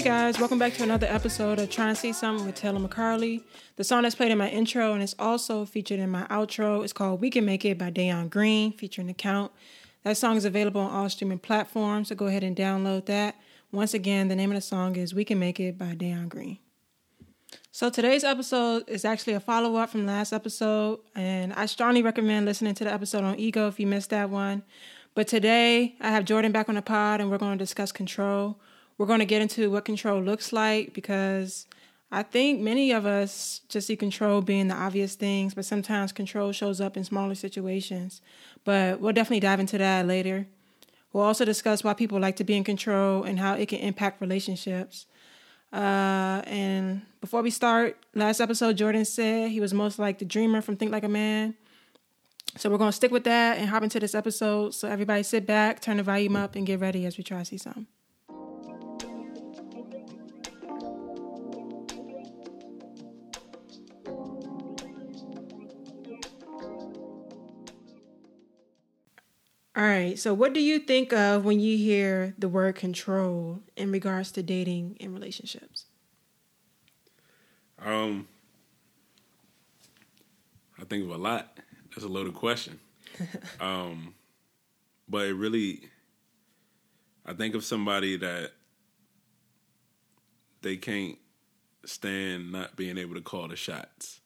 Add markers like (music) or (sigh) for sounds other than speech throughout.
Hey guys, welcome back to another episode of Try and See Something with Taylor McCarley. The song that's played in my intro and it's also featured in my outro is called We Can Make It by Dayon Green, featuring the Count. That song is available on all streaming platforms, so go ahead and download that. Once again, the name of the song is We Can Make It by Dayon Green. So today's episode is actually a follow up from last episode, and I strongly recommend listening to the episode on ego if you missed that one. But today I have Jordan back on the pod, and we're going to discuss control. We're going to get into what control looks like because I think many of us just see control being the obvious things, but sometimes control shows up in smaller situations. But we'll definitely dive into that later. We'll also discuss why people like to be in control and how it can impact relationships. Uh, and before we start, last episode, Jordan said he was most like the dreamer from Think Like a Man. So we're going to stick with that and hop into this episode. So everybody sit back, turn the volume up, and get ready as we try to see something. All right. So, what do you think of when you hear the word control in regards to dating and relationships? Um, I think of a lot. That's a loaded question. (laughs) um, but it really, I think of somebody that they can't stand not being able to call the shots.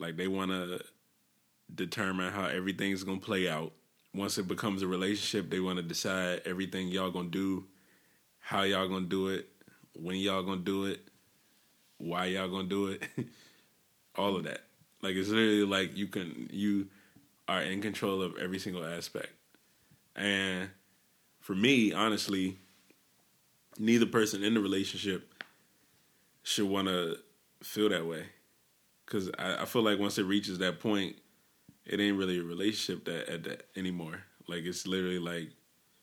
Like they want to determine how everything's gonna play out once it becomes a relationship, they want to decide everything y'all gonna do, how y'all gonna do it, when y'all gonna do it, why y'all gonna do it, (laughs) all of that. Like it's literally like you can you are in control of every single aspect. And for me, honestly, neither person in the relationship should want to feel that way. Because I, I feel like once it reaches that point, it ain't really a relationship that at that anymore. Like it's literally like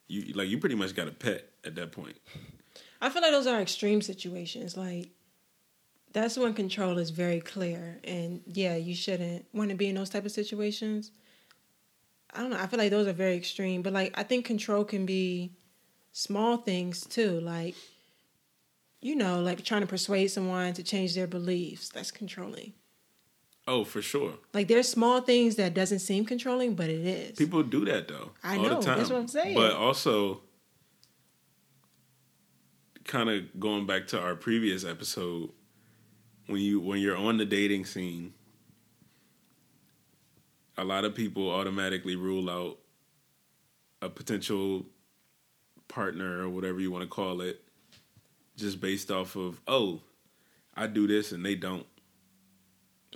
you like you pretty much got a pet at that point. I feel like those are extreme situations. Like that's when control is very clear, and yeah, you shouldn't want to be in those type of situations. I don't know. I feel like those are very extreme, but like I think control can be small things too, like you know, like trying to persuade someone to change their beliefs. That's controlling. Oh, for sure. Like there's small things that doesn't seem controlling, but it is. People do that though. I know. That's what I'm saying. But also, kind of going back to our previous episode, when you when you're on the dating scene, a lot of people automatically rule out a potential partner or whatever you want to call it, just based off of oh, I do this and they don't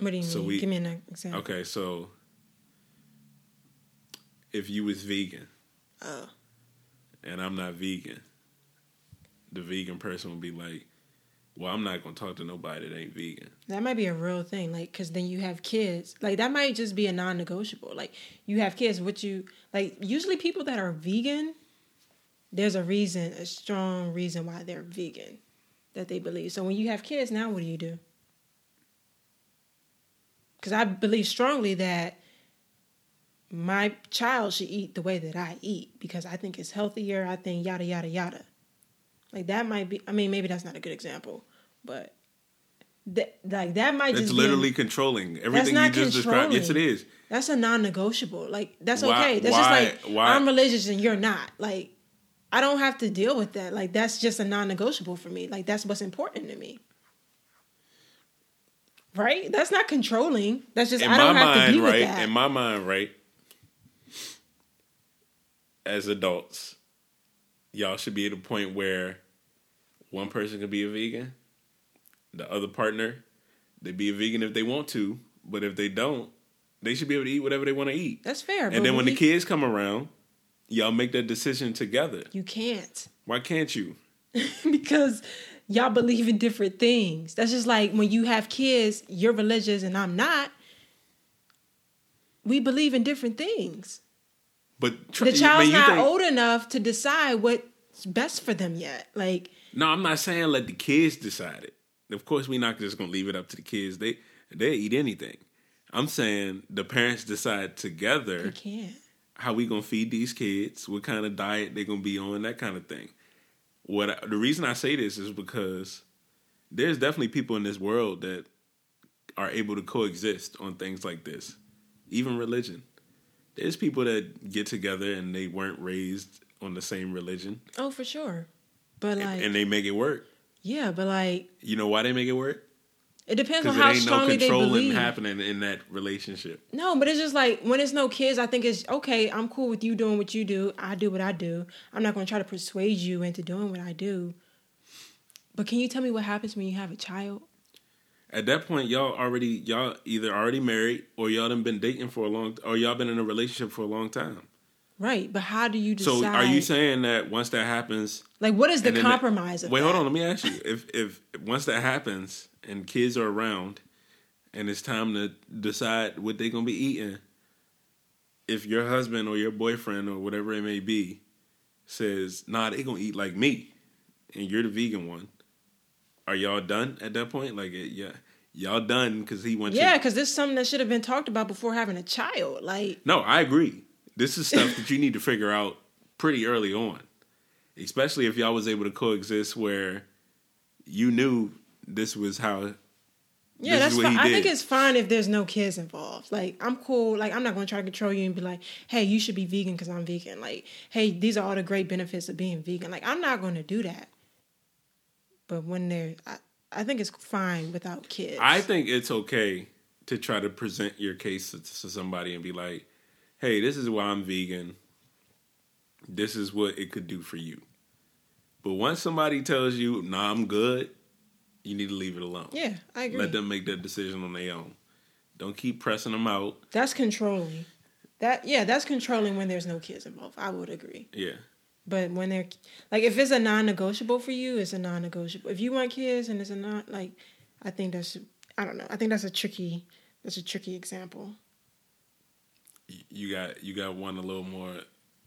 what do you so mean? We, Give me an example. Okay, so if you was vegan, oh. and I'm not vegan, the vegan person would be like, "Well, I'm not gonna talk to nobody that ain't vegan." That might be a real thing, like, cause then you have kids. Like that might just be a non-negotiable. Like you have kids, what you like? Usually, people that are vegan, there's a reason, a strong reason why they're vegan, that they believe. So when you have kids, now what do you do? Because I believe strongly that my child should eat the way that I eat because I think it's healthier. I think yada yada yada. Like that might be. I mean, maybe that's not a good example, but that like that might that's just literally be, controlling everything you just described. Yes, it is. That's a non-negotiable. Like that's why, okay. That's why, just like why? I'm religious and you're not. Like I don't have to deal with that. Like that's just a non-negotiable for me. Like that's what's important to me. Right? That's not controlling. That's just in I don't have mind, to be right, with that. In my mind, right? As adults, y'all should be at a point where one person can be a vegan, the other partner, they be a vegan if they want to, but if they don't, they should be able to eat whatever they want to eat. That's fair. And then when the kids come around, y'all make that decision together. You can't. Why can't you? (laughs) because y'all believe in different things. That's just like when you have kids, you're religious and I'm not. We believe in different things. But tr- the child's man, not think... old enough to decide what's best for them yet. Like, no, I'm not saying let the kids decide it. Of course, we're not just gonna leave it up to the kids. They they eat anything. I'm saying the parents decide together. How we gonna feed these kids? What kind of diet they gonna be on? That kind of thing. What I, the reason I say this is because there's definitely people in this world that are able to coexist on things like this, even religion. There's people that get together and they weren't raised on the same religion. Oh, for sure. But like, and, and they make it work. Yeah, but like, you know why they make it work? It depends on how strongly no they believe. happening in that relationship. No, but it's just like when it's no kids, I think it's okay. I'm cool with you doing what you do. I do what I do. I'm not going to try to persuade you into doing what I do. But can you tell me what happens when you have a child? At that point, y'all already y'all either already married or y'all done been dating for a long or y'all been in a relationship for a long time. Right, but how do you decide? So, are you saying that once that happens, like, what is the compromise? That, wait, that? hold on. Let me ask you. If if once that happens and kids are around, and it's time to decide what they're gonna be eating, if your husband or your boyfriend or whatever it may be says, "Nah, they're gonna eat like me," and you're the vegan one, are y'all done at that point? Like, eh, yeah, y'all done because he wants. Yeah, because this is something that should have been talked about before having a child. Like, no, I agree. This is stuff that you need to figure out pretty early on, especially if y'all was able to coexist where you knew this was how. Yeah, that's fine. I think it's fine if there's no kids involved. Like, I'm cool. Like, I'm not going to try to control you and be like, "Hey, you should be vegan because I'm vegan." Like, "Hey, these are all the great benefits of being vegan." Like, I'm not going to do that. But when they're, I, I think it's fine without kids. I think it's okay to try to present your case to, to somebody and be like, hey, this is why I'm vegan. This is what it could do for you. But once somebody tells you, nah, I'm good, you need to leave it alone. Yeah, I agree. Let them make that decision on their own. Don't keep pressing them out. That's controlling. That yeah, that's controlling when there's no kids involved. I would agree. Yeah. But when they're like, if it's a non-negotiable for you, it's a non-negotiable. If you want kids and it's a not like, I think that's I don't know. I think that's a tricky that's a tricky example you got you got one a little more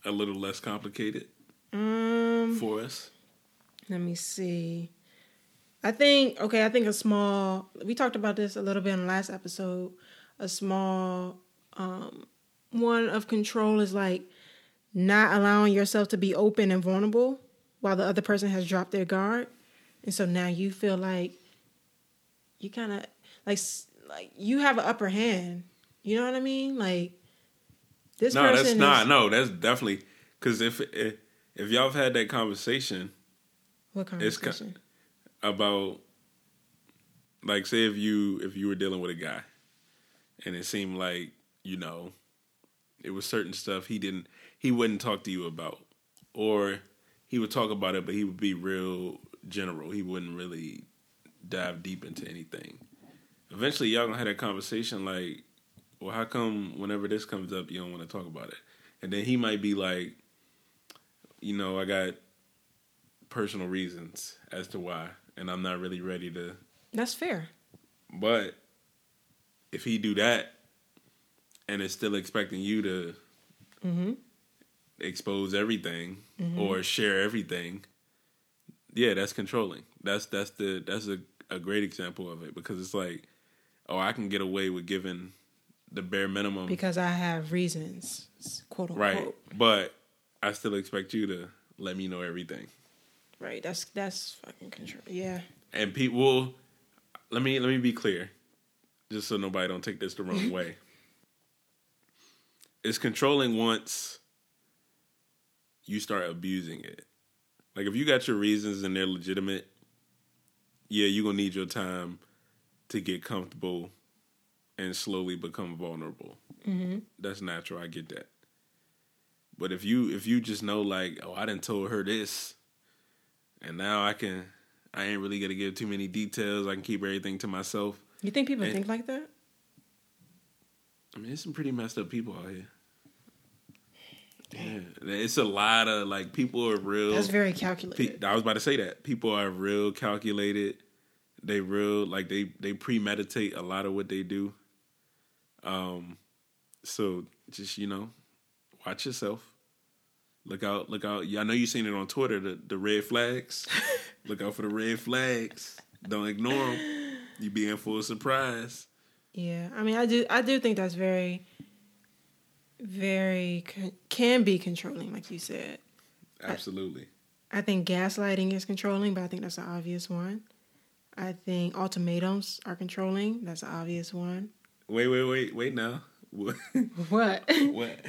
a little less complicated um, for us. Let me see. I think okay. I think a small. We talked about this a little bit in the last episode. A small um, one of control is like not allowing yourself to be open and vulnerable while the other person has dropped their guard, and so now you feel like you kind of like like you have an upper hand. You know what I mean? Like this no, that's is, not. No, that's definitely because if, if if y'all have had that conversation, what conversation about like say if you if you were dealing with a guy, and it seemed like you know it was certain stuff he didn't he wouldn't talk to you about, or he would talk about it, but he would be real general. He wouldn't really dive deep into anything. Eventually, y'all gonna have that conversation like well, how come whenever this comes up, you don't want to talk about it? And then he might be like, you know, I got personal reasons as to why, and I'm not really ready to. That's fair. But if he do that, and is still expecting you to mm-hmm. expose everything mm-hmm. or share everything, yeah, that's controlling. That's that's the that's a, a great example of it because it's like, oh, I can get away with giving the bare minimum because I have reasons, quote unquote. Right, but I still expect you to let me know everything. Right. That's that's fucking control. Yeah. And people, let me let me be clear, just so nobody don't take this the wrong (laughs) way. It's controlling once you start abusing it. Like if you got your reasons and they're legitimate, yeah, you're gonna need your time to get comfortable and slowly become vulnerable. Mm-hmm. That's natural. I get that. But if you if you just know like, oh, I didn't told her this, and now I can, I ain't really gonna give too many details. I can keep everything to myself. You think people and, think like that? I mean, there's some pretty messed up people out here. Yeah, it's a lot of like people are real. That's very calculated. I was about to say that people are real calculated. They real like they they premeditate a lot of what they do. Um, so just you know, watch yourself. Look out! Look out! Yeah, I know you seen it on Twitter. The the red flags. (laughs) look out for the red flags. Don't ignore them. You be in for a surprise. Yeah, I mean, I do. I do think that's very, very can be controlling, like you said. Absolutely. I, I think gaslighting is controlling, but I think that's an obvious one. I think ultimatums are controlling. That's an obvious one. Wait, wait, wait, wait now. (laughs) What? What? what?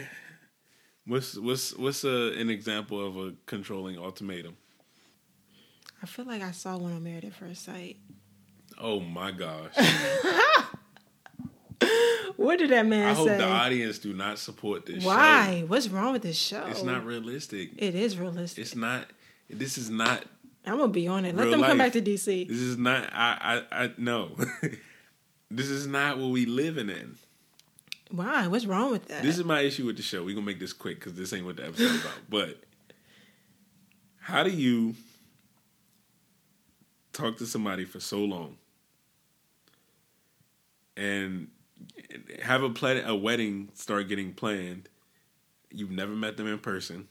What's what's what's a, an example of a controlling ultimatum? I feel like I saw one on Married at First Sight. Oh my gosh! (laughs) What did that man I hope say? the audience do not support this. Show. Why? What's wrong with this show? Show. It's not realistic. It is realistic. It's not. This is not. I'm gonna be on it. Let them come back to DC. This is not. I. I. I no. (laughs) this is not what we living in. Why? What's wrong with that? This is my issue with the show. We're gonna make this quick because this ain't what the episode's about. But how do you talk to somebody for so long and have a plan a wedding start getting planned? You've never met them in person.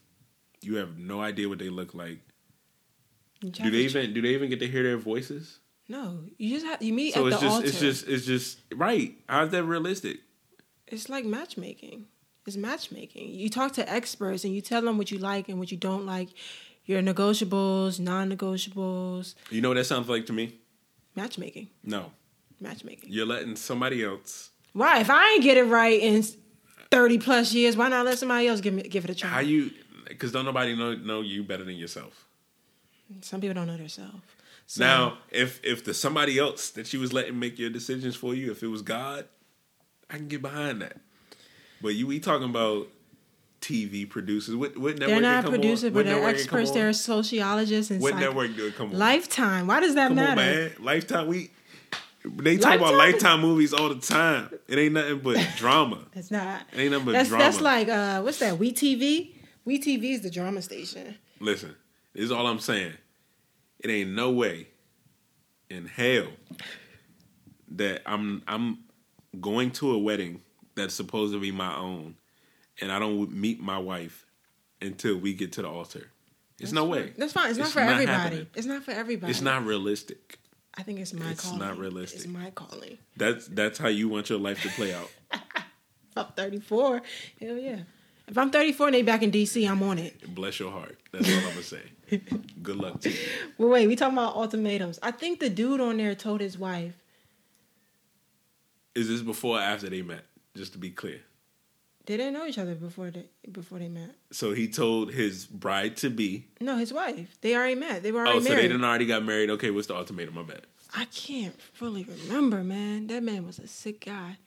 You have no idea what they look like. Do they even do they even get to hear their voices? No, you just have you meet So at it's the just altar. it's just it's just right. How's that realistic? It's like matchmaking. It's matchmaking. You talk to experts and you tell them what you like and what you don't like. Your negotiables, non-negotiables, You know what that sounds like to me? matchmaking. No. Matchmaking. You're letting somebody else Why? If I ain't get it right in thirty plus years, why not let somebody else give me give it a try? How you? Because don't nobody know know you better than yourself. Some people don't know themselves. So, Now, if if the somebody else that you was letting make your decisions for you, if it was God, I can get behind that. But you, we talking about TV producers. What what network they're not come producers, but they're they experts. They're sociologists and What psych- network do it come on? Lifetime. Why does that come matter? on, man. Lifetime. We they talk about Lifetime? Lifetime movies all the time. It ain't nothing but (laughs) drama. It's not. It ain't nothing but That's drama. that's like uh, what's that? We TV. We TV is the drama station. Listen, this is all I'm saying. It ain't no way in hell that I'm I'm going to a wedding that's supposed to be my own, and I don't meet my wife until we get to the altar. It's no way. That's fine. It's, not for not everybody. happening. It's not for everybody. It's not realistic. I think it's my calling. It's calling. not realistic. It's my calling. That's that's how you want your life to play out. (laughs) If I'm 34, hell yeah. If I'm 34 and they back in DC, I'm on it. Bless your heart. That's all I'm gonna say. (laughs) Good luck to you. Well, wait, we talking about ultimatums. I think the dude on there told his wife, Is this before or after they met? Just to be clear. they didn't know each other before they before they met. So he told his bride to be. No, his wife. They already met. They were oh, already married. Oh, so married. they didn't already got married. Okay, what's the ultimatum? My bad. I can't fully remember, man. That man was a sick guy.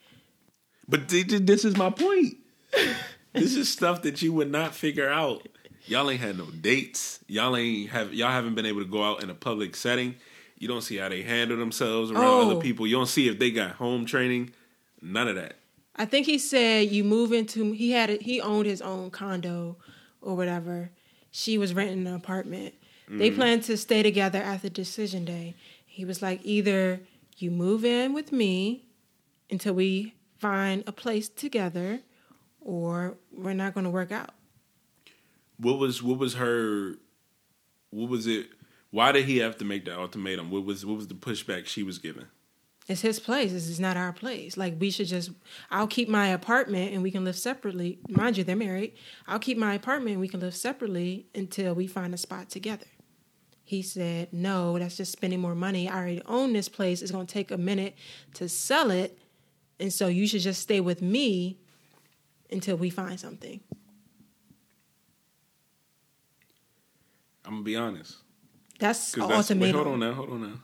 But th- th- this is my point. (laughs) this is stuff that you would not figure out. Y'all ain't had no dates. Y'all ain't have y'all haven't been able to go out in a public setting. You don't see how they handle themselves around Oh. other people. You don't see if they got home training. None of that. I think he said you move into he had it he owned his own condo or whatever. She was renting an apartment. They mm-hmm. planned to stay together after decision day. He was like either you move in with me until we find a place together or we're not going to work out. What was what was her? What was it? Why did he have to make that ultimatum? What was what was the pushback she was given? It's his place. This is not our place. Like we should just I'll keep my apartment and we can live separately. Mind you, they're married. I'll keep my apartment and we can live separately until we find a spot together. He said, No, that's just spending more money. I already own this place. It's gonna take a minute to sell it. And so you should just stay with me until we find something. I'm gonna be honest. That's an Because that's wait, ultimatum. hold on now, hold on now.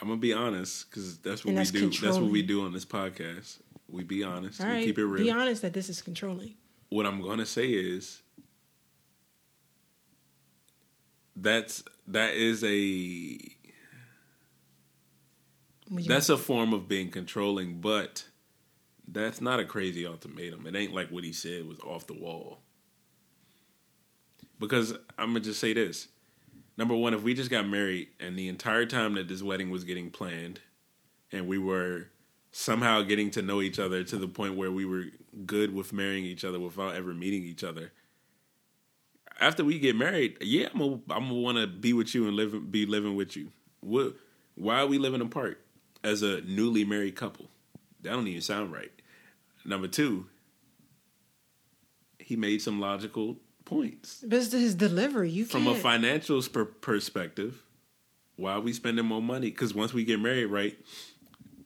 I'm gonna be honest because that's what And we that's do. That's what we do on this podcast. We be honest. All we keep it real. Be honest that this is controlling. What I'm gonna say is that's that is a that's a form of being controlling, but that's not a crazy ultimatum. It ain't like what he said was off the wall. Because I'm gonna just say this. Number one, if we just got married and the entire time that this wedding was getting planned and we were somehow getting to know each other to the point where we were good with marrying each other without ever meeting each other. After we get married, yeah, I'm gonna I'm want to be with you and live be living with you. What? Why are we living apart as a newly married couple? That don't even sound right. Number two, he made some logical points. But it's his delivery. You From can't. a financial per- perspective, why are we spending more money? Because once we get married, right,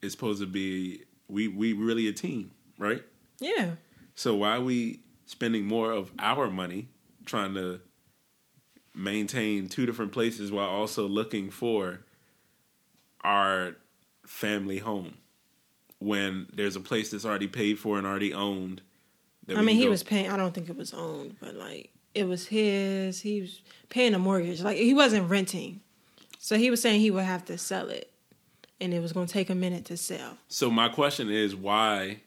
it's supposed to be we we really a team, right? yeah. So why are we spending more of our money trying to maintain two different places while also looking for our family home when there's a place that's already paid for and already owned? I mean, he go- was paying. I don't think it was owned, but like it was his. He was paying a mortgage. Like he wasn't renting, so he was saying he would have to sell it, and it was going to take a minute to sell. So my question is why?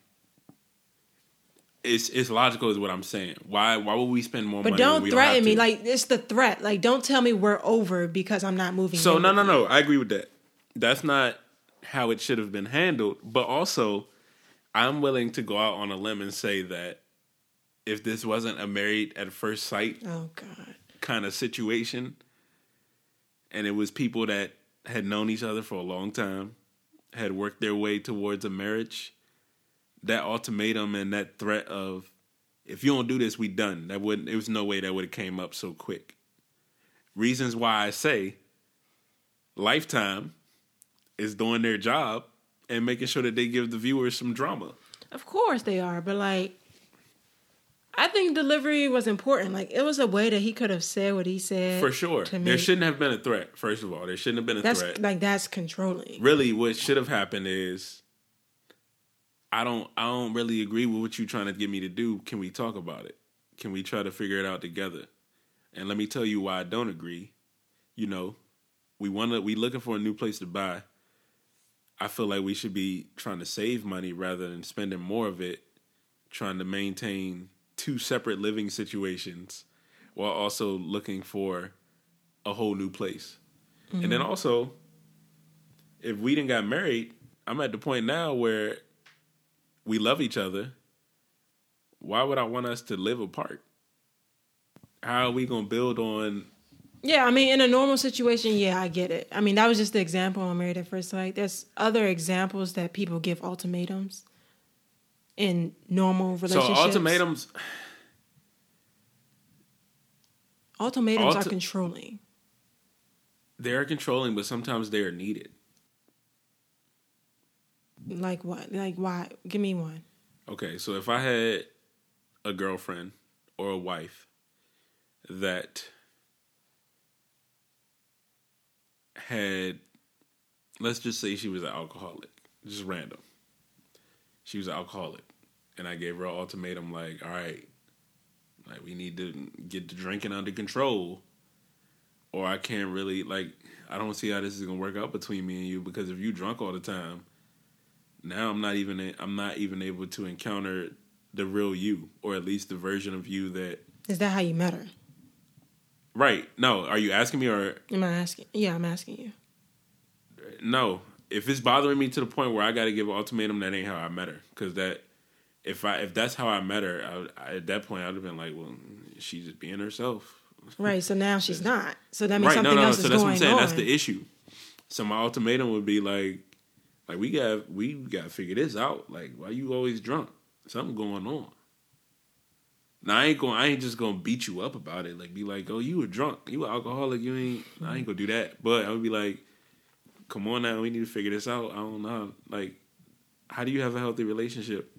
It's it's logical is what I'm saying. Why why would we spend more But money? when don't threaten have me. Like it's the threat. Like don't tell me we're over because I'm not moving. So no no no. I agree with that. That's not how it should have been handled. But also, I'm willing to go out on a limb and say that if this wasn't a married at first sight Oh God. kind of situation, and it was people that had known each other for a long time, had worked their way towards a marriage, that ultimatum and that threat of if you don't do this, we done. That wouldn't. There was no way that would have came up so quick. Reasons why I say Lifetime is doing their job and making sure that they give the viewers some drama. Of course they are, but like I think delivery was important. Like it was a way that he could have said what he said. For sure. There shouldn't have been a threat, first of all. There shouldn't have been a that's threat. like that's controlling. really what should have happened is I don't I don't really agree with what you're trying to get me to do. Can we talk about it? Can we try to figure it out together? And let me tell you why I don't agree. You know, we want to we looking for a new place to buy. I feel like we should be trying to save money rather than spending more of it trying to maintain two separate living situations while also looking for a whole new place. And then mm-hmm. also if we didn't got married, I'm at the point now where we love each other. Why would I want us to live apart? How are we gonna build on? Yeah, I mean, in a normal situation, yeah, I get it. I mean, that was just the example on Married at First Sight. There's other examples that people give ultimatums in normal relationships? So ultimatums, ultimatums are controlling. they are controlling, but sometimes they are needed. Like what? Like why? Give me one. Okay, so if I had a girlfriend or a wife that had, let's just say she was an alcoholic, just random. She was an alcoholic, and I gave her an ultimatum like, all right, like we need to get the drinking under control, or I can't really like. I don't see how this is gonna work out between me and you because if you drunk all the time, now I'm not even I'm not even able to encounter the real you, or at least the version of you that. Is that how you met her? Right? No, are you asking me or Am I asking? Yeah, I'm asking you. no? If it's bothering me to the point where I got to give an ultimatum, that ain't how I met her. Because that, if I if that's how I met her, I, would- I, at that point I'd have been like, well, she's just being herself. Right. So now she's (laughs) not. So that means right? Something no, no. else So is that's going what I'm saying. on. That's the issue. So my ultimatum would be like, like we got we got to figure this out. Like, why you always drunk? Something going on. Now I ain't going. I ain't just gonna beat you up about it. Like, be like, oh, you were drunk. You were alcoholic. You ain't. I ain't gonna do that. But I would be like, come on now. We need to figure this out. I don't know. How, like, how do you have a healthy relationship?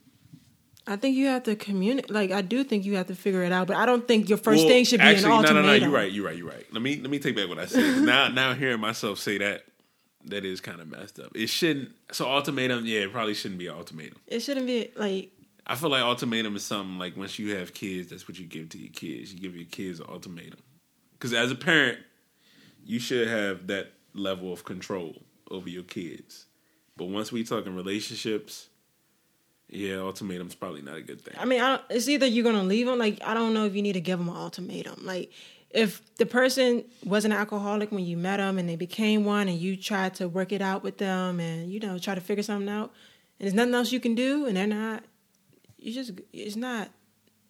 I think you have to communicate. Like I do think you have to figure it out, but I don't think your first Well, thing should be actually, an ultimatum. No, no, no. You're right. You're right. You're right. Let me let me take back what I said. (laughs) now, now hearing myself say that, that is kind of messed up. It shouldn't. So ultimatum, yeah, it probably shouldn't be an ultimatum. It shouldn't be like I feel like ultimatum is something like once you have kids, that's what you give to your kids. You give your kids an ultimatum. Because as a parent, you should have that level of control over your kids. But once we talking relationships, yeah, ultimatum's probably not a good thing. I mean, I don't, it's either you're gonna leave them. Like I don't know if you need to give them an ultimatum. Like if the person was an alcoholic when you met them and they became one, and you tried to work it out with them, and you know try to figure something out, and there's nothing else you can do, and they're not. You just it's not.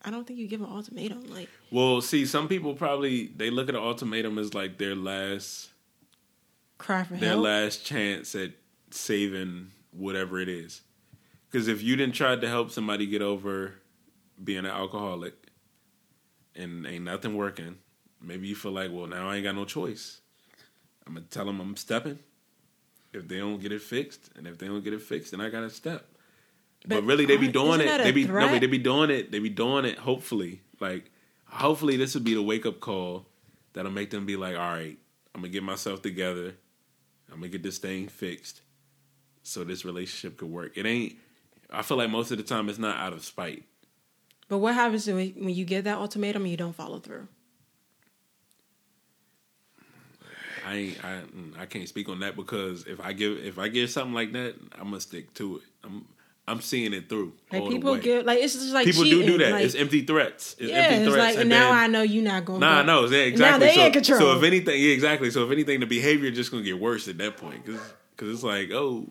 I don't think you give an ultimatum. Like Well, see, some people probably they look at an ultimatum as like their last cry for their help. last chance at saving whatever it is. Because if you didn't try to help somebody get over being an alcoholic, and ain't nothing working, maybe you feel like, well, now I ain't got no choice. I'm gonna tell them I'm stepping. If they don't get it fixed, and if they don't get it fixed, then I gotta step. But, But really, they be doing it. They be no, threat? but they be doing it. They be doing it. Hopefully, like hopefully, this would be the wake up call that'll make them be like, all right, I'm gonna get myself together. I'm gonna get this thing fixed, so this relationship could work. It ain't. I feel like most of the time it's not out of spite. But what happens when when you get that ultimatum and you don't follow through? I I I can't speak on that because if I give if I give something like that, I'm gonna stick to it. I'm I'm seeing it through. Like people get like it's just like people cheating. do do that. Like, it's empty threats. It's yeah, empty it's threats. like and now then- I know you're not going. Nah, no, yeah, exactly. Now they so, in control. so if anything, yeah, exactly. So if anything, the behavior just gonna get worse at that point because it's like, oh,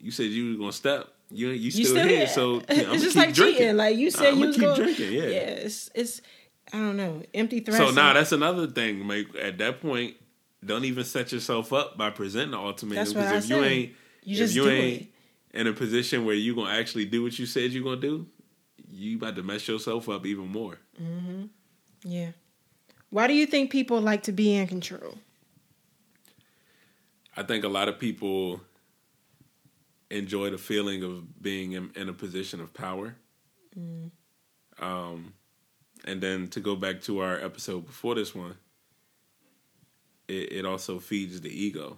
you said you was gonna step, you you still, you still here, here. so (laughs) yeah, it's just like drinking. cheating. Like you said, you was keep going, drinking. Yeah. yeah. It's it's I don't know empty threats. So now and- that's another thing. Like at that point, don't even set yourself up by presenting the ultimatum. That's what I if you ain't, You if just you ain't it. in a position where you gonna actually do what you said you gonna do, you about to mess yourself up even more. Mm-hmm. yeah. Why do you think people like to be in control? I think a lot of people enjoy the feeling of being in, in a position of power. Mm. Um, and then to go back to our episode before this one, it, it also feeds the ego.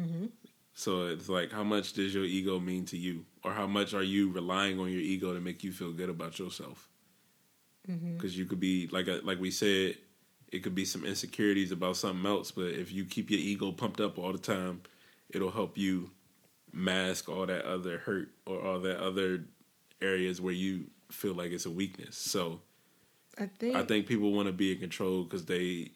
Mm-hmm. So it's like, how much does your ego mean to you, or how much are you relying on your ego to make you feel good about yourself? Mm-hmm. Because you could be like uh, like we said, it could be some insecurities about something else, but if you keep your ego pumped up all the time, it'll help you mask all that other hurt or all that other areas where you feel like it's a weakness. So I think I think people want to be in control because they,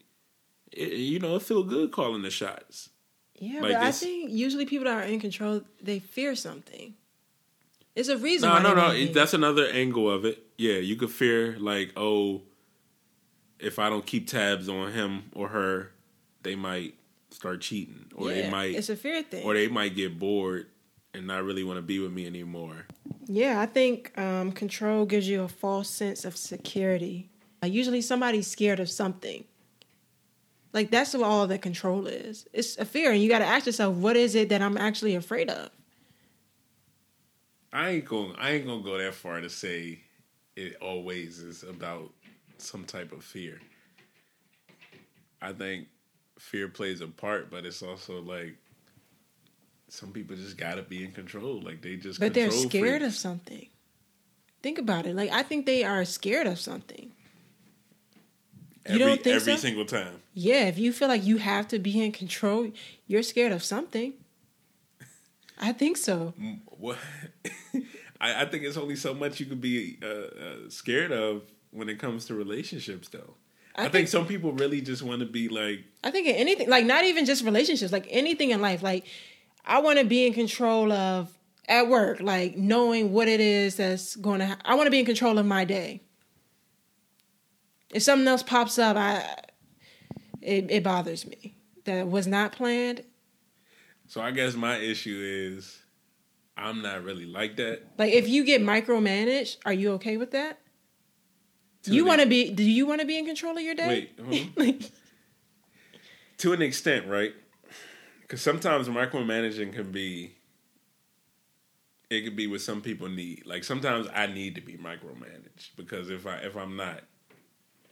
it, you know, it feel good calling the shots. yeah, like but I think usually people that are in control they fear something. It's a reason. No, no, no. it- That's another angle of it. Yeah, you could fear like, oh, if I don't keep tabs on him or her, they might start cheating, or yeah, they might, It's a fear thing. or they might get bored and not really want to be with me anymore. Yeah, I think um, control gives you a false sense of security. Uh, usually, somebody's scared of something. Like that's what all that control is. It's a fear, and you got to ask yourself, what is it that I'm actually afraid of? I ain't going. I ain't gonna go that far to say it always is about some type of fear. I think fear plays a part, but it's also like some people just gotta be in control. Like they just But they're scared of something. Think about it. Like I think they are scared of something. You don't think every so? single time. Yeah, if you feel like you have to be in control, you're scared of something. I think so. (laughs) What I, I think it's only so much you could be uh, uh, scared of when it comes to relationships, though. I, I think, think- some people really just want to be like, I think in anything, like not even just relationships, like anything in life. Like I want to be in control of at work, like knowing what it is that's going to. Ha- I want to be in control of my day. If something else pops up, I it, it bothers me that was not planned. so I guess my issue is I'm not really like that. Like if you get micromanaged, are you okay with that? You want to be? Do you want to be in control of your day? Wait, (laughs) like, to an extent, right? Because sometimes micromanaging can be, it could be what some people need. Like sometimes I need to be micromanaged because if I if I'm not,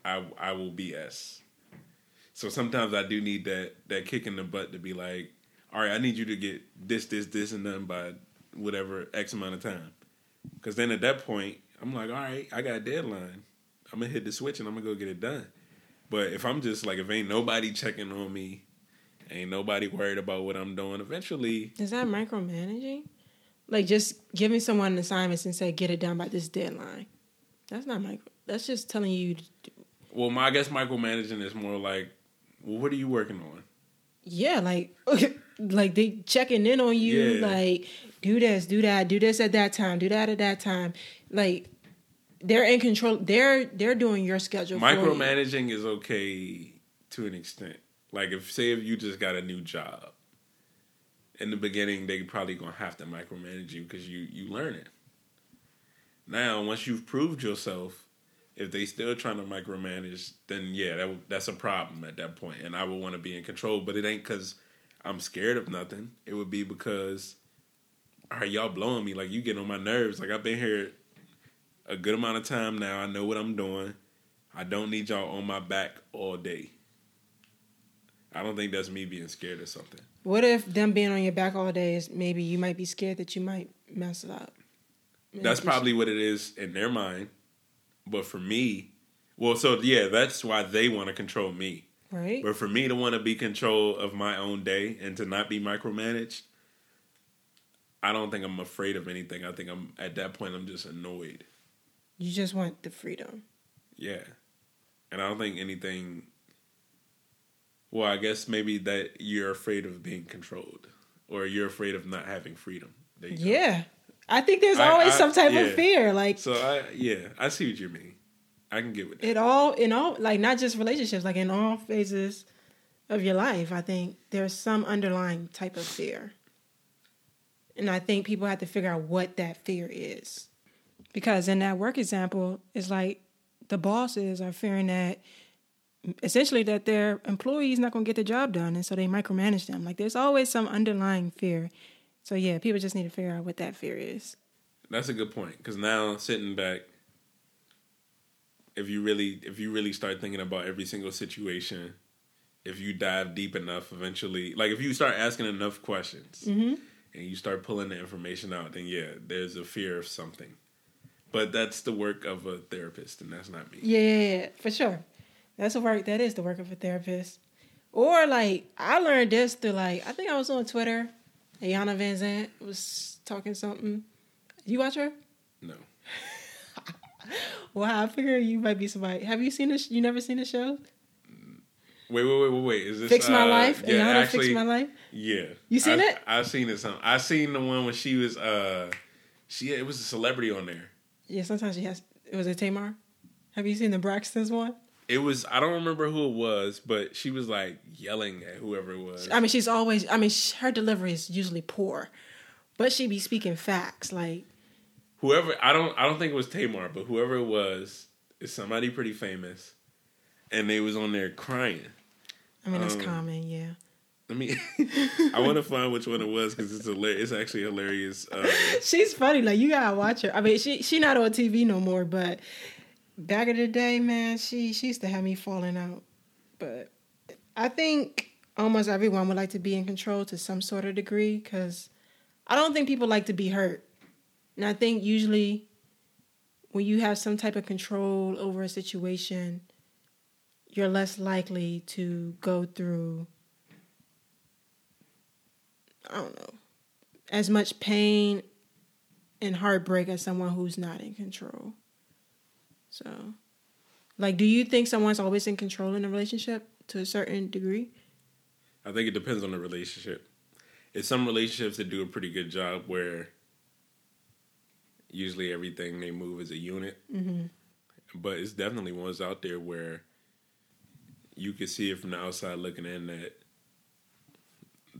I I will BS. So sometimes I do need that that kick in the butt to be like, all right, I need you to get this this this and done by whatever X amount of time. Because then at that point, I'm like, all right, I got a deadline. I'm gonna hit the switch and I'm gonna go get it done. But if I'm just like, if ain't nobody checking on me, ain't nobody worried about what I'm doing, eventually, is that micromanaging? Like just giving someone assignments and say get it done by this deadline. That's not micro. That's just telling you. To do. well, my I guess micromanaging is more like, well, what are you working on? Yeah, like (laughs) like they checking in on you. Yeah. Like do this, do that, do this at that time, do that at that time. Like they're in control. They're they're doing your schedule. for you. Micromanaging is okay to an extent. Like if say if you just got a new job, in the beginning they probably gonna have to micromanage you because you you learn it. Now once you've proved yourself, If they still trying to micromanage, then yeah, that, that's a problem at that point, and I would want to be in control. But it ain't because I'm scared of nothing. It would be because, right, y'all blowing me like you getting on my nerves. Like I've been here a good amount of time now. I know what I'm doing. I don't need y'all on my back all day. I don't think that's me being scared or something. What if them being on your back all day is maybe you might be scared that you might mess it up? Maybe That's probably what it is in their mind. But for me, well, so yeah, that's why they want to control me. right. But for me to want to be control of my own day and to not be micromanaged, I don't think I'm afraid of anything. I think I'm at that point I'm just annoyed. You just want the freedom. Yeah. And I don't think anything well, I guess maybe that you're afraid of being controlled or you're afraid of not having freedom. You go. Yeah. I think there's I- always I- some type yeah. of fear. Like So I yeah, I see what you mean. I can get with that. it all in all like not just relationships, like in all phases of your life, I think there's some underlying type of fear. And I think people have to figure out what that fear is. Because in that work example, it's like the bosses are fearing that essentially that their employees not going to get the job done and so they micromanage them. Like there's always some underlying fear. So yeah, people just need to figure out what that fear is. That's a good point because now sitting back, if you really if you really start thinking about every single situation, if you dive deep enough, eventually, like if you start asking enough questions Mm-hmm. and you start pulling the information out, then yeah, there's a fear of something. But that's the work of a therapist, and that's not me. Yeah, yeah, yeah, for sure. That's the work. That is the work of a therapist. Or like I learned this through like I think I was on Twitter. Iyanla Vanzant was talking something. You watch her? No, (laughs) Well, I figure you might be somebody. Have you seen this? You never seen the show? wait, wait, wait, wait, wait. Is this Fix My uh, Life. Yeah, Ayana actually, Fix My Life. Yeah, You seen I, it? I've seen it. Some. I seen the one when she was. uh She it was a celebrity on there. Yeah, sometimes she has. It was a Tamar. Have you seen the Braxtons one? It was I don't remember who it was, but she was like yelling at whoever it was. I mean, she's always. I mean, sh- her delivery is usually poor, but she be speaking facts. Like whoever I don't I don't think it was Tamar, but whoever it was is somebody pretty famous, and they was on there crying. I mean, it's Um, common. Yeah. Let me. I (laughs) want to find which one it was because it's hilarious. It's actually hilarious. Uh, (laughs) She's funny. Like you gotta watch her. I mean, she she not on TV no more, but back in the day, man, she she used to have me falling out. But I think almost everyone would like to be in control to some sort of degree because I don't think people like to be hurt, and I think usually when you have some type of control over a situation, you're less likely to go through. I don't know as much pain and heartbreak as someone who's not in control. So, like, do you think someone's always in control in a relationship to a certain degree? I think it depends on the relationship. It's some relationships that do a pretty good job where usually everything they move as a unit. Mm-hmm. But it's definitely ones out there where you can see it from the outside looking in that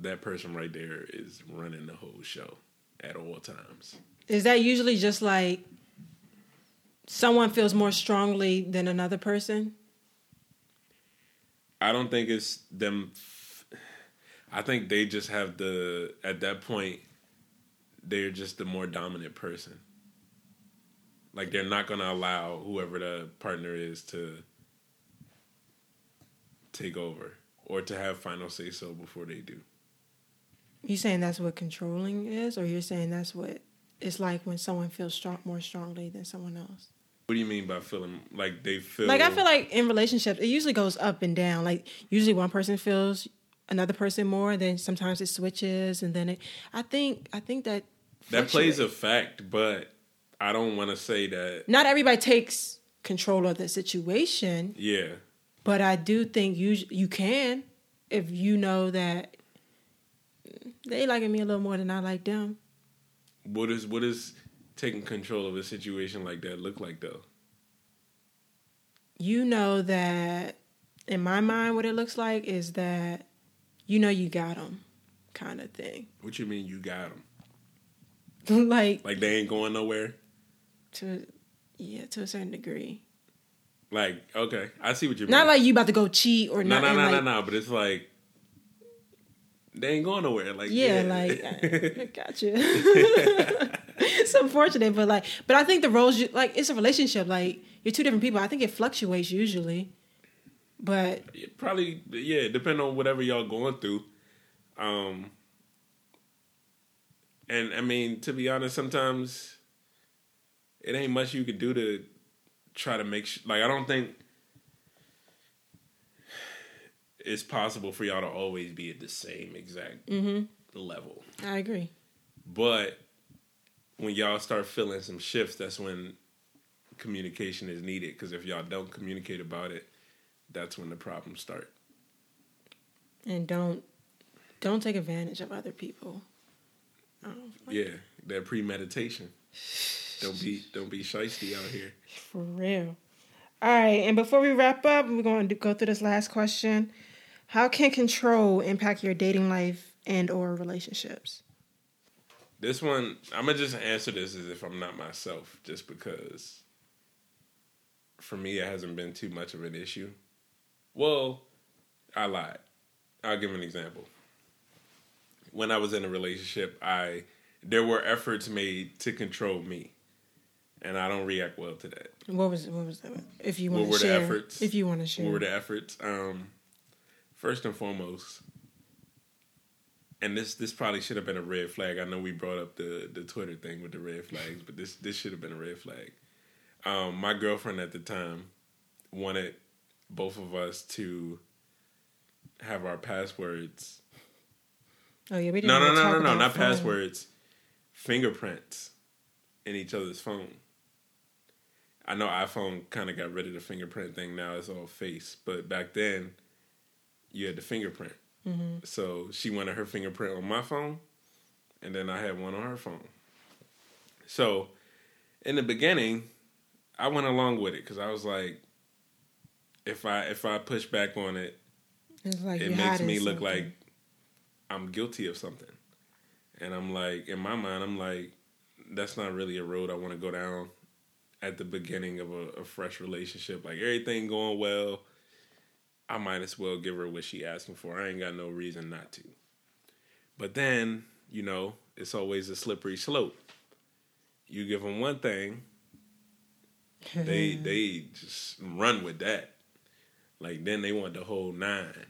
that person right there is running the whole show at all times. Is that usually just like someone feels more strongly than another person? I don't think it's them. I think they just have the at that point they're just the more dominant person. Like they're not going to allow whoever the partner is to take over or to have final say so before they do. You saying that's what controlling is, or you're saying that's what it's like when someone feels strong more strongly than someone else? What do you mean by feeling like they feel Like I feel like in relationships, it usually goes up and down. Like usually one person feels another person more, then sometimes it switches, and then it. I think I think that that plays a fact, but I don't want to say that. Not everybody takes control of the situation, Yeah, but I do think you you can if you know that they liking me a little more than I like them. what is what is taking control of a situation like that look like though? You know that in my mind, what it looks like is that you know you got them, kind of thing. What you mean you got them? (laughs) like Like they ain't going nowhere? to yeah to a certain degree Like, okay, I see what you mean. Not like you about to go cheat or no, no, no, like, no, no. But it's like they ain't going nowhere. Like, Yeah, like I, I (laughs) got you. (laughs) it's unfortunate, but like, but I think the roles, you, like, it's a relationship. Like, you're two different people. I think it fluctuates usually, but probably yeah, depending on whatever y'all going through. Um, and I mean, to be honest, sometimes it ain't much you could do to try to make sh- like I don't think it's possible for y'all to always be at the same exact level. I agree. But when y'all start feeling some shifts, that's when communication is needed. Because if y'all don't communicate about it, that's when the problems start. And don't don't take advantage of other people. Um, Yeah, that premeditation. Don't be don't be shisty out here. For real. All right, and before we wrap up, we're going to go through this last question. How can control impact your dating life and or relationships? This one, I'm gonna just answer this as if I'm not myself, just because for me it hasn't been too much of an issue. Well, I lied. I'll give an example. When I was in a relationship, I there were efforts made to control me, and I don't react well to that. What was what was that? If you What want were to the share, efforts? if you want to share, What were the efforts? Um, first and foremost, and this this probably should have been a red flag. I know we brought up the the Twitter thing with the red flags, but this this should have been a red flag. Um, my girlfriend at the time wanted both of us to have our passwords. oh yeah, we didn't. No, no, no, no, no, not phone. passwords. Fingerprints in each other's phone. I know iPhone kind of got rid of the fingerprint thing. Now it's all face, but back then you had the fingerprint. Mm-hmm. So she wanted her fingerprint on my phone, and then I had one on her phone. So in the beginning, I went along with it because I was like, if I if I push back on it, like it makes me look something. like I'm guilty of something. And I'm like, in my mind, I'm like, that's not really a road I want to go down at the beginning of a, a fresh relationship. Like everything going well, I might as well give her what she asking for. I ain't got no reason not to. But then, you know, it's always a slippery slope. You give them one thing, (laughs) they they just run with that. Like then they want the whole nine.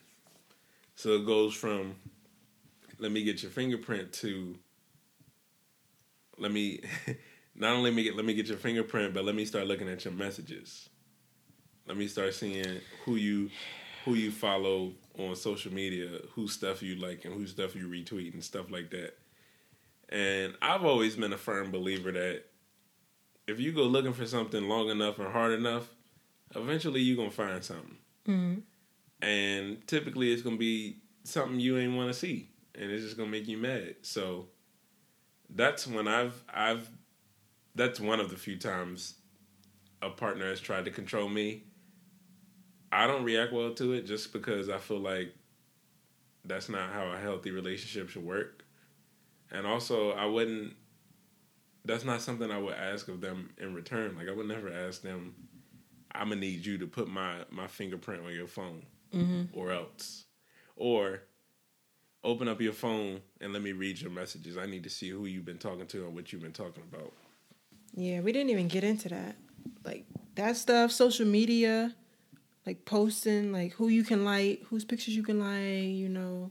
So it goes from let me get your fingerprint to let me (laughs) not only me get let me get your fingerprint, but let me start looking at your messages. Let me start seeing who you who you follow on social media, whose stuff you like and whose stuff you retweet and stuff like that. And I've always been a firm believer that if you go looking for something long enough and hard enough, eventually you're gonna find something. Mm-hmm. And typically it's gonna be something you ain't wanna see. And it's just gonna make you mad. So that's when I've I've that's one of the few times a partner has tried to control me. I don't react well to it just because I feel like that's not how a healthy relationship should work. And also I wouldn't that's not something I would ask of them in return. Like I would never ask them, I'm gonna need you to put my my fingerprint on your phone, mm-hmm. or else, or open up your phone and let me read your messages. I need to see who you've been talking to and what you've been talking about. Yeah, we didn't even get into that. Like that stuff, social media, like posting, like who you can like, whose pictures you can like, you know.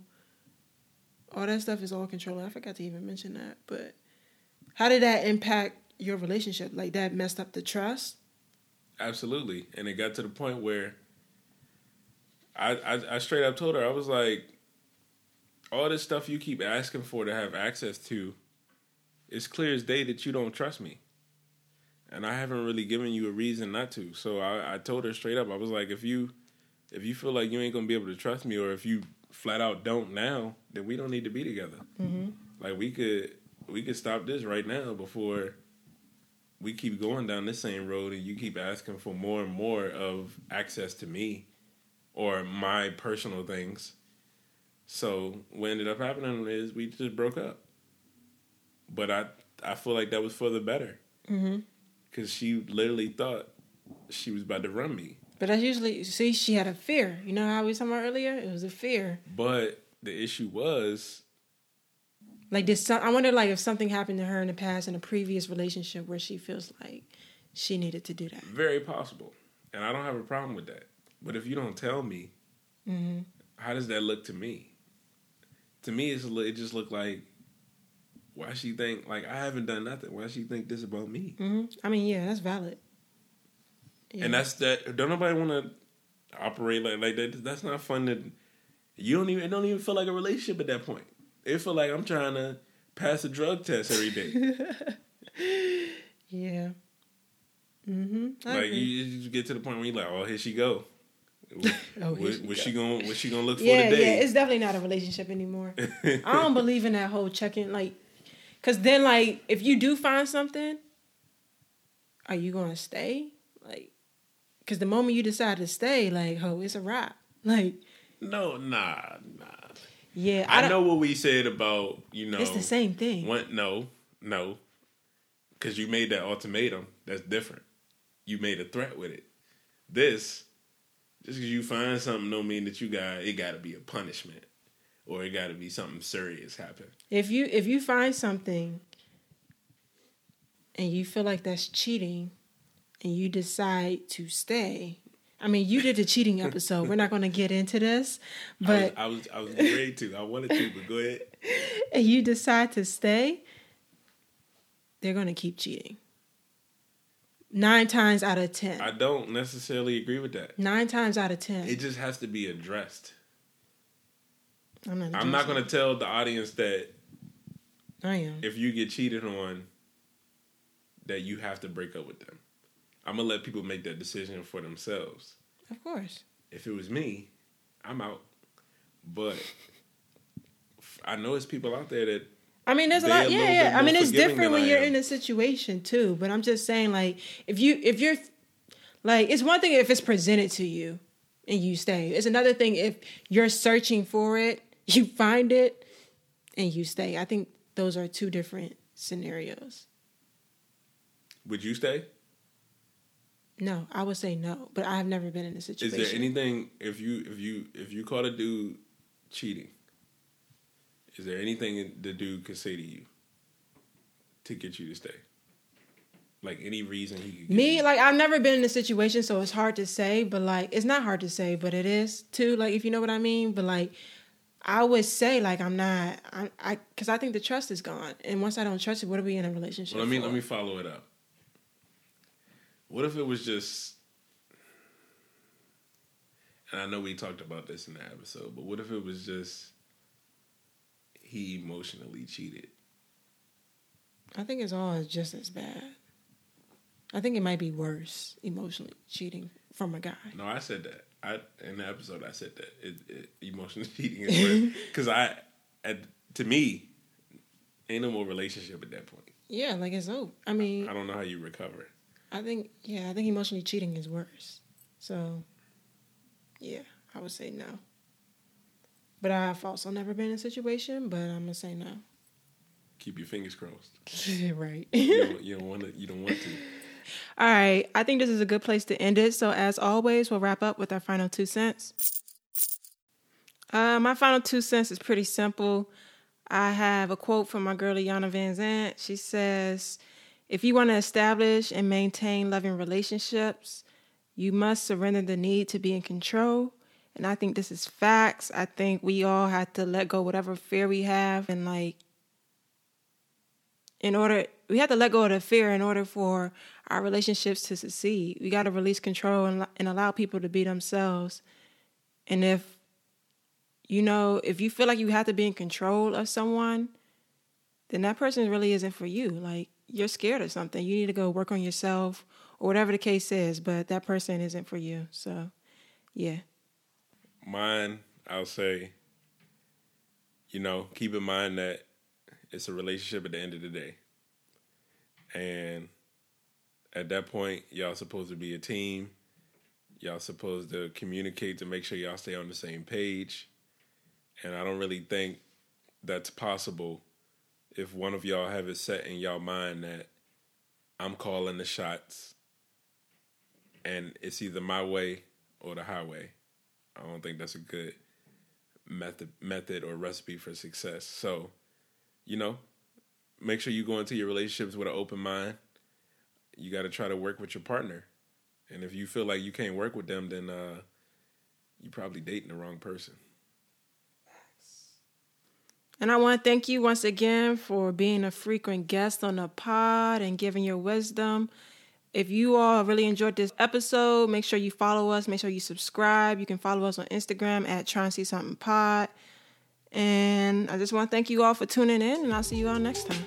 All that stuff is all controlled. I forgot to even mention that. But how did that impact your relationship? Like that messed up the trust? Absolutely, and it got to the point where I, I I straight up told her I was like, all this stuff you keep asking for to have access to, it's clear as day that you don't trust me, and I haven't really given you a reason not to. So I, I told her straight up, I was like, if you if you feel like you ain't gonna be able to trust me, or if you flat out don't now, then we don't need to be together. Like we could we could stop this right now before we keep going down this same road and you keep asking for more and more of access to me or my personal things. So what ended up happening is we just broke up. But I I feel like that was for the better Mm-hmm. Because she literally thought she was about to run me, But that's usually see she had a fear. You know how we were talking about earlier? It was a fear. But the issue was Like some, I wonder like if something happened to her in the past in a previous relationship where she feels like she needed to do that. very possible, and I don't have a problem with that. But if you don't tell me, Mm-hmm. how does that look to me? To me, it's, it just looked like why she think like I haven't done nothing. Why she think this about me? hmm I mean, yeah, that's valid. Yeah. And that's that. Don't nobody want to operate like like that. That's not fun. To you don't even it don't even feel like a relationship at that point. It feel like I'm trying to pass a drug test every day. (laughs) yeah. Mm-hmm. I like agree. you, get to the point where you're like, oh, here she go. (laughs) Oh, what, she what go. she going what she gonna look for today? yeah, it's definitely not a relationship anymore. (laughs) I don't believe in that whole checking, like, cause then, like, if you do find something, are you gonna stay? Like, cause the moment you decide to stay, like, oh, it's a wrap. (laughs) Like, no, nah, nah. yeah, I, don't- know what we said about you know. It's the same thing. One, no, no, because you made that ultimatum. That's different. You made a threat with it. This, just because you find something, don't mean that you got it. Got to be a punishment, or it got to be something serious happen. If you if you find something and you feel like that's cheating, and you decide to stay. I mean, you did a cheating (laughs) episode. We're not going to get into this, but I was, I was, I was ready to. I wanted to, but go ahead. (laughs) and you decide to stay, they're going to keep cheating. Nine times out of ten. I don't necessarily agree with that. Nine times out of ten. It just has to be addressed. I'm not. I'm not going to tell the audience that. I am. if you get cheated on, that you have to break up with them. I'm gonna let people make that decision for themselves. Of course. If it was me, I'm out. But I know it's people out there that I mean, there's a lot. Yeah, yeah. I mean, it's different when I you're am. in a situation too. But I'm just saying, like, if you if you're like, it's one thing if it's presented to you and you stay. It's another thing if you're searching for it, (laughs) you find it, and you stay. I think those are two different scenarios. would you stay? No, I would say no, but I've never been in a situation. Is there anything if you if you if you caught a dude cheating? Is there anything the dude could say to you to get you to stay? Like any reason he could Me, you? like I've never been in a situation, so it's hard to say. But like, it's not hard to say, but it is too. Like, if you know what I mean. But like, I would say like I'm not. I, I, because I think the trust is gone, and once I don't trust you, what are we in a relationship? Well, let me for? let me follow it up. What if it was just and I know we talked about this in the episode, but what if it was just he emotionally cheated? I think it's all just as bad. I think it might be worse emotionally cheating from a guy. No, I said that. I in the episode I said that it, it, emotional (laughs) cheating is worse (laughs) because I, to me, ain't no more relationship at that point. Yeah, like it's over. I mean, I don't know how you recover. I think yeah, I think emotionally cheating is worse. So, yeah, I would say no. But I've also never been in a situation, but I'm gonna say no. Keep your fingers crossed. (laughs) right. You don't, you don't want to. You don't want to. All right, I think this is a good place to end it. So, as always, we'll wrap up with our final two cents. Uh, my final two cents is pretty simple. I have a quote from my girl, Iyanla Vanzant. She says, If you want to establish and maintain loving relationships, you must surrender the need to be in control. And I think this is facts. I think we all have to let go whatever fear we have and like in order we have to let go of the fear in order for our relationships to succeed. We got to release control and, and allow people to be themselves. And if you know, if you feel like you have to be in control of someone, then that person really isn't for you. Like you're scared of something. You need to go work on yourself or whatever the case is, but that person isn't for you. So, yeah. Mine, I'll say, you know, keep in mind that it's a relationship at the end of the day. And at that point, y'all supposed to be a team. Y'all supposed to communicate to make sure y'all stay on the same page. And I don't really think that's possible if one of y'all have it set in y'all mind that I'm calling the shots and it's either my way or the highway. I don't think that's a good method method or recipe for success. So, you know, make sure you go into your relationships with an open mind. You got to try to work with your partner. And if you feel like you can't work with them, then uh, you're probably dating the wrong person. And I want to thank you once again for being a frequent guest on the pod and giving your wisdom. If you all really enjoyed this episode, make sure you follow us. Make sure you subscribe. You can follow us on Instagram at try and see something pod. And I just want to thank you all for tuning in, and I'll see you all next time.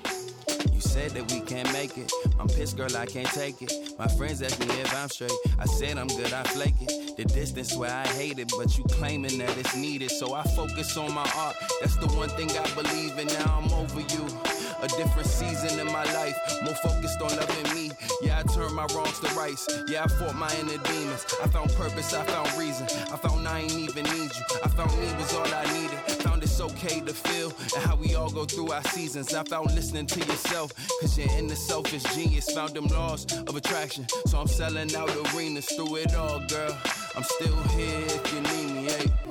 You said that we can't make it. I'm pissed, girl, I can't take it. My friends ask me if I'm straight. I said I'm good, I flake it. The distance where I hate it, but you claiming that it's needed. So I focus on my art. That's the one thing I believe in. Now I'm over you. A different season in my life, more focused on loving me. Yeah, I turned my wrongs to rights. Yeah, I fought my inner demons. I found purpose, I found reason. I found I ain't even need you. I found me was all I needed. Found it's okay to feel and how we all go through our seasons. I found listening to yourself, cause your inner self is genius. Found them laws of attraction. So I'm selling out arenas through it all, girl. I'm still here if you need me, hey.